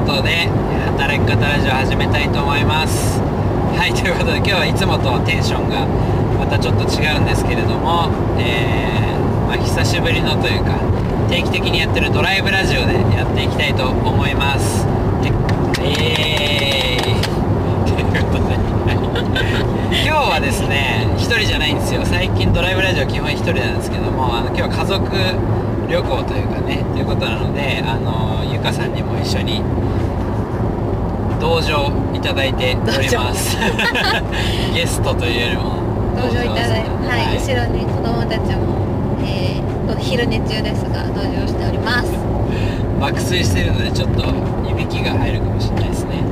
ことで働き方ラジオ始めたいと思います。はいということで今日はいつもとテンションがまたちょっと違うんですけれども、えーまあ、久しぶりのというか定期的にやってるドライブラジオでやっていきたいと思います。えー。イということで今日はですね一人じゃないんですよ。最近ドライブラジオ基本一人なんですけどもあの今日は家族旅行というかねということなのであのゆかさんにも一緒に同乗いただいております。ゲストというよりも。同乗いただいて、はい、はい後ろに子供たちも、えー、昼寝中ですが同乗しております。爆睡してるのでちょっといびきが入るかもしれないですね。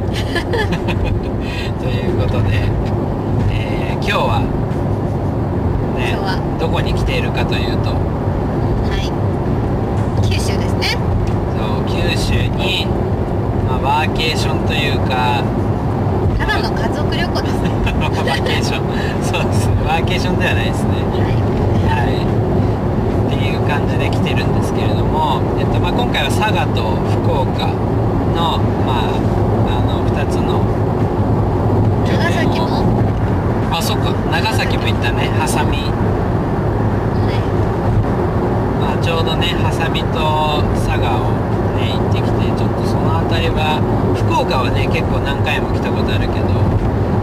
ということで、えー今日はね今日は。どこに来ているかというとまあ、ワーケーションというか。ただの家族旅行ですね。ワーケーションそうですねワーケーションではないですね。ははい。っていう感じで来てるんですけれども、えっとまあ、今回は佐賀と福岡の,、まあ、あの2つのい長崎もあそっか長崎も行ったねハサミ、はまあ、ちょうどねハサミと佐賀をね行ってきてちょっとその辺りは福岡はね結構何回も来たことあるけど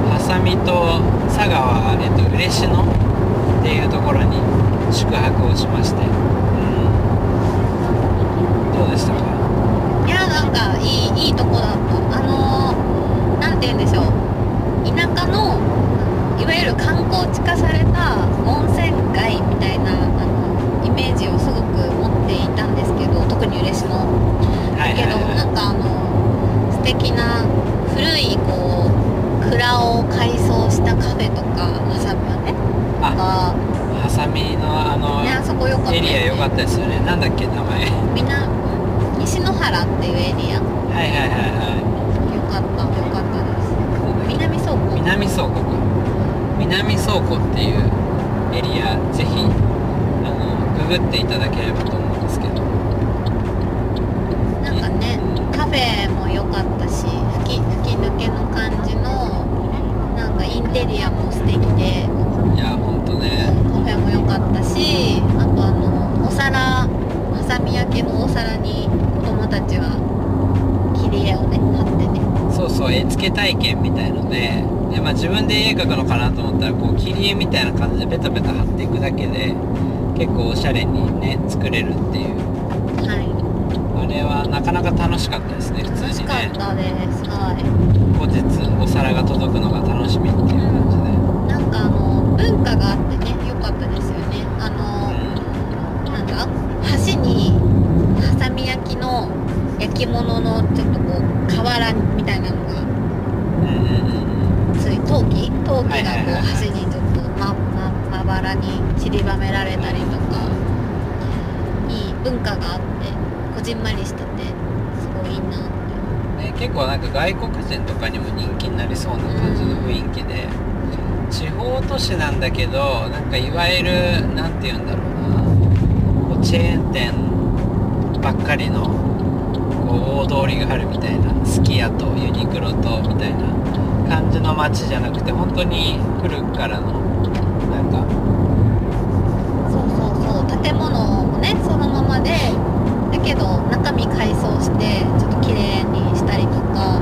ハサミと佐賀は、えっと、嬉野っていうところに宿泊をしまして、うん、どうでしたかいいやなんかいいいいとこだったあのー、なんて言うんでしょう田舎のいわゆる観光地化された温泉街みたいなあのイメージをすごく持っていたんですけど特に嬉野はいだけど、はいはなんかあの素敵な古いこう蔵を改装したカフェとかわさびはねあがいハサミのあのねあそこ良かった。エリア良かったたですよね。なんだっけ名前。みんな西野原っていうエリア。はいはいはいは良かった良かったです。い南倉庫。南倉庫か。南倉庫っていうエリアぜひあのググっていただければと思うんですけど。なんかねカフェも良かったし吹き吹き抜けの感じのなんかインテリアも素敵でいやほんとねカフェも良かったしあとあのお皿ハサミ焼きのお皿に子供たちは切り絵をね貼ってねそうそう絵付け体験みたいのでで、まあ、自分で絵描くのかなと思ったらこう切り絵みたいな感じでベタベタ貼っていくだけで結構おしゃれにね作れるっていう。はい。あれはなかなか楽しかったですね普楽し通にね。かったです。はい。後日お皿が届くのが楽しみっていう感じで。なんかあの文化があってね良かったですよねあのうなんか橋にハサミ焼きの焼き物のちょっとこう瓦みたいなのがんうんうんうんつい陶器陶器がこうはいはいはいはい橋にちょっとまままばらに散りばめられたりとかいい文化があってこじんまりしててすごいいいなってね、結構なんか外国人とかにも人気になりそうな感じの雰囲気で地方都市なんだけどなんかいわゆる何て言うんだろうなこうチェーン店ばっかりのこう大通りがあるみたいなすき家とユニクロとみたいな感じの街じゃなくて本当に古くからのなんかそうそうそう建物もねそのままでだけど中身改装してちょっと綺麗にしたりとか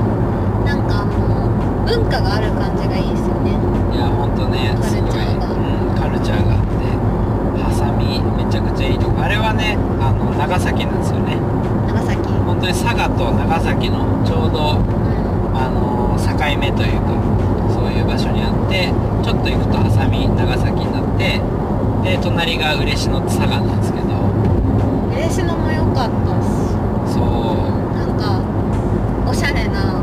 なんかあの文化がある感じがいいですよね。いやほんとねすごい、カルチャーが。うん、カルチャーがあってハサミめちゃくちゃいいとこ。あれはねあの長崎なんですよね。長崎。本当に佐賀と長崎のちょうどうん。あの境目というかそういう場所にあってちょっと行くとハサミ長崎になってで隣が嬉野って佐賀なんですけど嬉野も良かったしそうなんかおしゃれな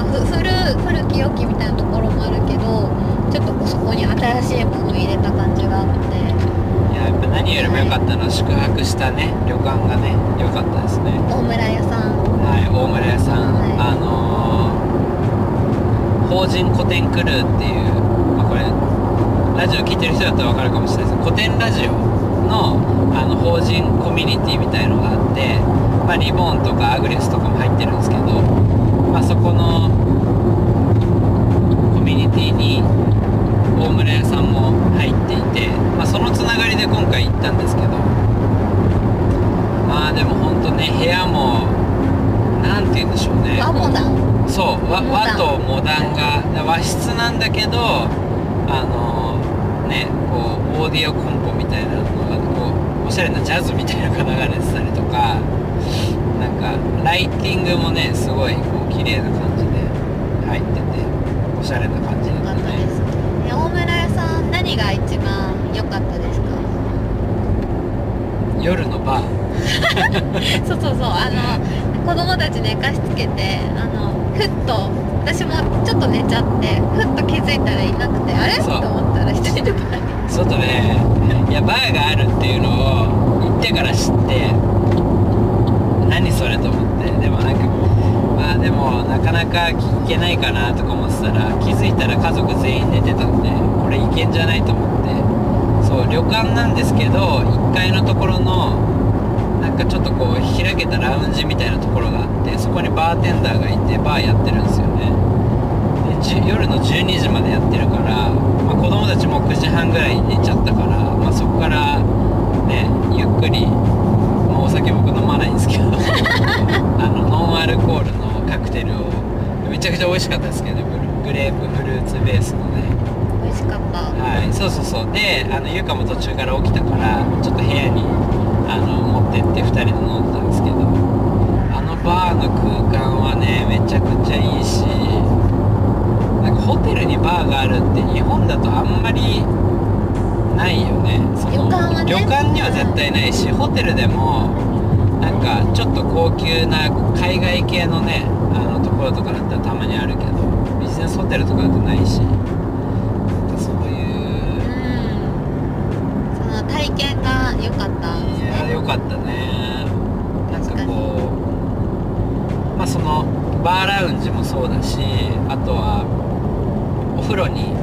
あふ古古き良きみたいなところもあるけどちょっとこうそこに新しいものを入れた感じがあっていややっぱ何よりも良かったのは宿泊したね旅館がね良かったですね。大村屋さん。はい大村屋さん、はい。あのー法人古典クルーっていう、まあ、これラジオ聞いてる人だったら分かるかもしれないです古典ラジオのあの法人コミュニティみたいのがあって、まあ、リボンとかアグレスとかも入ってるんですけどまあ、そこのコミュニティに大村屋さんも入っていて、まあ、そのつながりで今回行ったんですけどまあでも本当ね部屋もなんて言うんでしょうね。和モダン。そう和和とモダンが和室なんだけどあのねこうオーディオコンポみたいなのがこうおしゃれなジャズみたいなのが流れてたりとかなんかライティングもねすごいこう綺麗な感じで入ってておしゃれな感じだったね。すえ大村屋さん何が一番良かったですか？夜のバー そうそうそう。あの子供たち寝かしつけてあのふっと私もちょっと寝ちゃってふっと気づいたらいなくてあれ？と思ったら一人でバーに。外ねいやバーがあるっていうのを行ってから知って何それと思ってでもなんかまあでもなかなか行けないかなとか思ってたら気づいたら家族全員寝てたんでこれ行けんじゃないと思って。そう旅館なんですけど1階のところのなんかちょっとこう開けたラウンジみたいなところがあってそこにバーテンダーがいてバーやってるんですよね。で夜の12時までやってるから、まあ、子供たちも9時半ぐらいに寝ちゃったから、まあ、そこからねゆっくり、まあ、お酒僕飲まないんですけど あのノンアルコールのカクテルをめちゃくちゃ美味しかったですけどねグレープフルーツベースのね。美味しかった。はいそうそうそう。であのゆかも途中から起きたからちょっと部屋にあの持ってって2人で飲んだんですけどあのバーの空間はねめちゃくちゃいいしなんかホテルにバーがあるって日本だとあんまりないよね。その旅館はね旅館には絶対ないしホテルでもなんかちょっと高級な海外系のねあのところとかだったらたまにあるけどビジネスホテルとかだとないし体験が良かったんですいやねよかったね。なんかこうまあそのバーラウンジもそうだしあとはお風呂に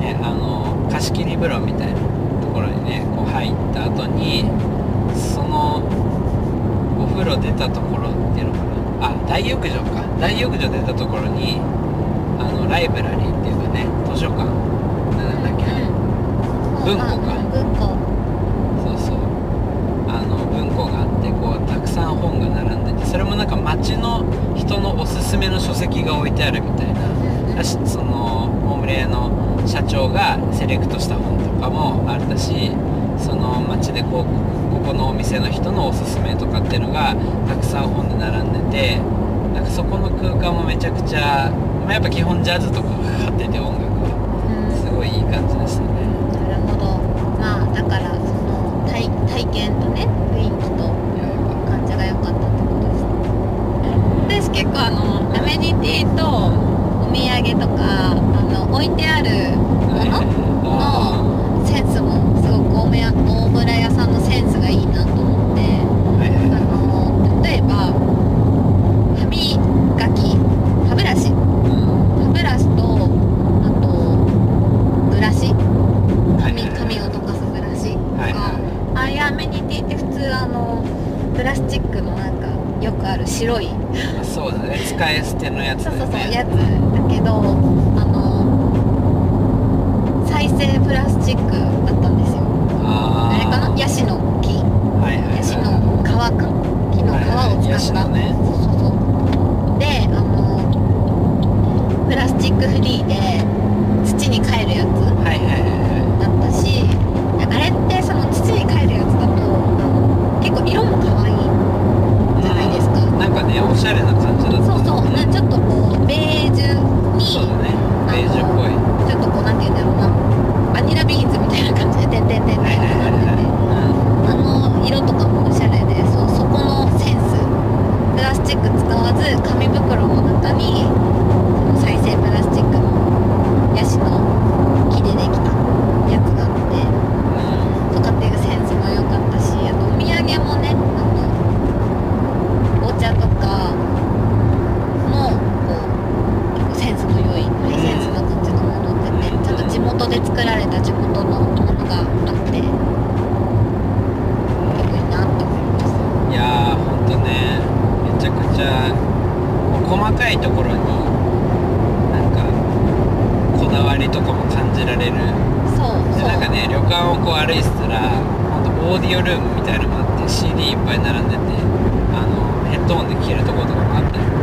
ねあの貸し切り風呂みたいなところにねこう入った後にそのお風呂出たところっていうのかな。あ大浴場か。大浴場出たところにあのライブラリーっていうかね図書館なんだっけ、文庫かうん。文庫そうそうあの文庫があってこうたくさん本が並んでてそれもなんか街の人のおすすめの書籍が置いてあるみたいな。その大村屋の社長がセレクトした本とかもあったしその街でこうここのお店の人のおすすめとかっていうのがたくさん本で並んでてなんかそこの空間もめちゃくちゃ、まあ、やっぱ基本ジャズとかがかかってて音楽がうん。すごいいい感じでしたね。なるほど。まあだからその体体験とね雰囲気と感じが良かったってこと私結構あのアメニティとお土産とかあの置いてあるものあセンスもすごく大村屋さんのセンスがいいなと思ってあの例えば歯磨き歯ブラシうん歯ブラシとあとブラシ髪はいはい髪を溶かすブラシとか、はいはああいうアメニティって普通あのプラスチックのなんかよくある白いあそうだね使い捨てのやつそうだよねそうそうやつだけどあの再生プラスチックだったんですよあーあれかなヤシの木はいはいはいヤシの皮か木の皮をヤ使った、シのね。そうそう。そうであのプラスチックフリーで土に帰るやつ。はいはいはいだったしあれってその土に帰るやつだと結構色も可愛い。じゃないですか、うん。なんかねおしゃれな感じだった。そうそう、なちょっとこうベージュにそうだね。ベージュっぽい。ちょっとこうなんて言うんだろうな。バニラビーンズみたいな感じで点々点をディオルームみたいなのがあって CD いっぱい並んでてあのヘッドホンで聴けるところとかもあったり。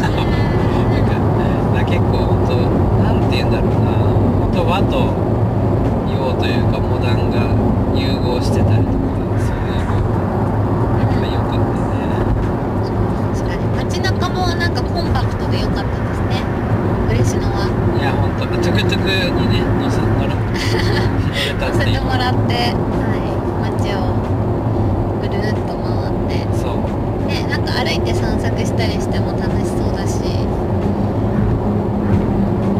なんか結構本当なんて言うんだろうな本当和と洋というかモダンが融合してたりとかそういうのやっぱ良かったね確かに街中もなんかコンパクトで良かったですね嬉野はいや本当トゥクトゥクにね乗せ乗る乗れた乗っていうせてもらって、はい、街をぐるっと回ってそうねなんか歩いて散策したりしても楽しそうだし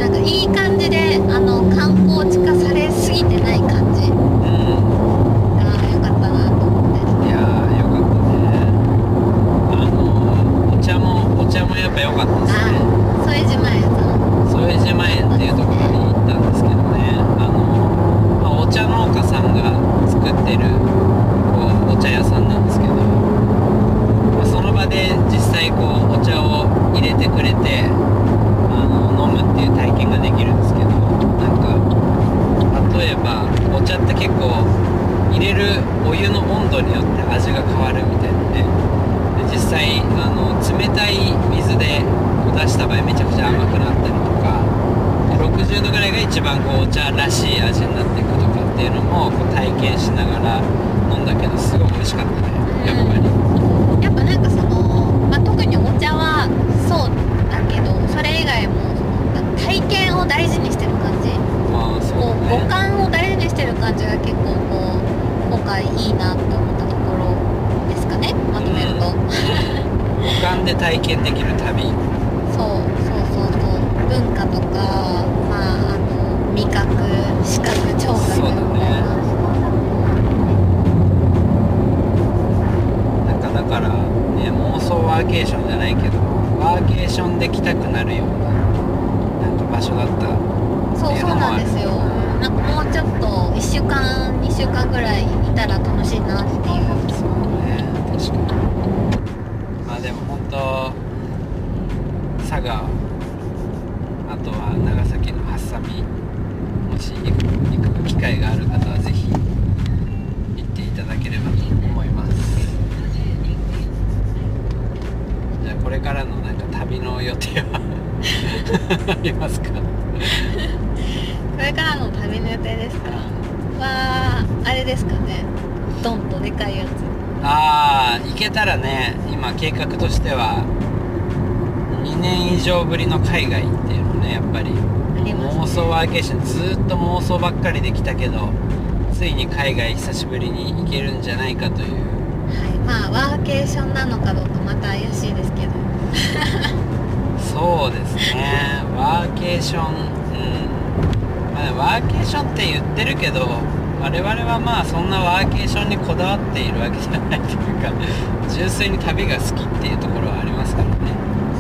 なんかいい感じであの観光地化されすぎてない感じうんが良かったなと思っていやーよかったねあのお茶もお茶もやっぱ良かったですねあ副島屋さん副島園っていうところに行ったんですけどねあの、まあ、お茶農家さんが作ってるこうお茶屋さんなんですけど、まあ、その場で実際こうお茶を入れてくれてあの飲むっていう体験ができるんですけどなんか例えばお茶って結構入れるお湯の温度によって味が変わるみたいなねで実際あの冷たい水で出した場合めちゃくちゃ甘くなったりとか60度ぐらいが一番こうお茶らしい味になっていくとかっていうのもこう体験しながら飲んだけどすごい美味しかったねやっぱりやっぱなんかその、まあ、特にお茶はそうだけどそれ以外もその体験を大事にしてる感じまあそうこう五だね感を大事にしてる感じが結構こう今回いいなって思ったところですかねまとめると、五感で体験できる旅そうそうそうそう文化とかまああの味覚視覚聴覚そうだねなんかだからね妄想ワーケーションじゃないけどワーケーションで来たくなるようななんか場所だった。そうそうなんですよ。なんかもうちょっと1週間2週間ぐらいいたら楽しいなっていう。そうね確かにまあでも本当佐賀あとは長崎の波佐見もし行く行く機会がある方はぜひ行っていただければと思いますじゃあこれからのなんか旅の予定はありますかこれからの旅の予定ですかはあれですかねドンとでかいやつああ行けたらね今計画としては2年以上ぶりの海外っていうのねやっぱり。妄想ワーケーションずーっと妄想ばっかりできたけどついに海外久しぶりに行けるんじゃないかという。はい。まあワーケーションなのかどうかまた怪しいですけど。そうですね。ワーケーションうん。まあね、ワーケーションって言ってるけど我々はまあそんなワーケーションにこだわっているわけじゃないというか純粋に旅が好きっていうところはありますからね。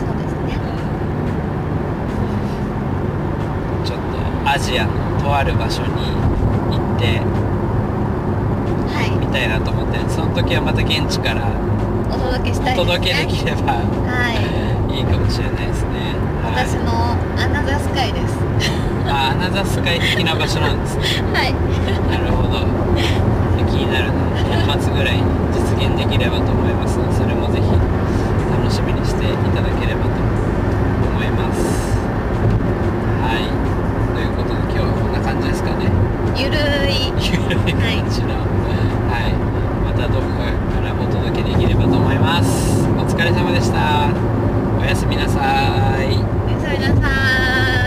そうですね。ちょっとアジアのとある場所に行ってはいみたいなと思ってその時はまた現地からお届けしたいね。届けできれば。はいいいかもしれないですね、はい、私のアナザースカイです。あアナザースカイ的な場所なんですね。はい。なるほど。気になるので年末ぐらいに実現できればと思いますのでそれもぜひ楽しみにしていただければと思います。はい。ということで今日はこんな感じですかね。ゆるい。ゆるい感じの。はい、またどこかからお届けできればと思います。お疲れ様でしたおやすみなさい。おやすみなさい。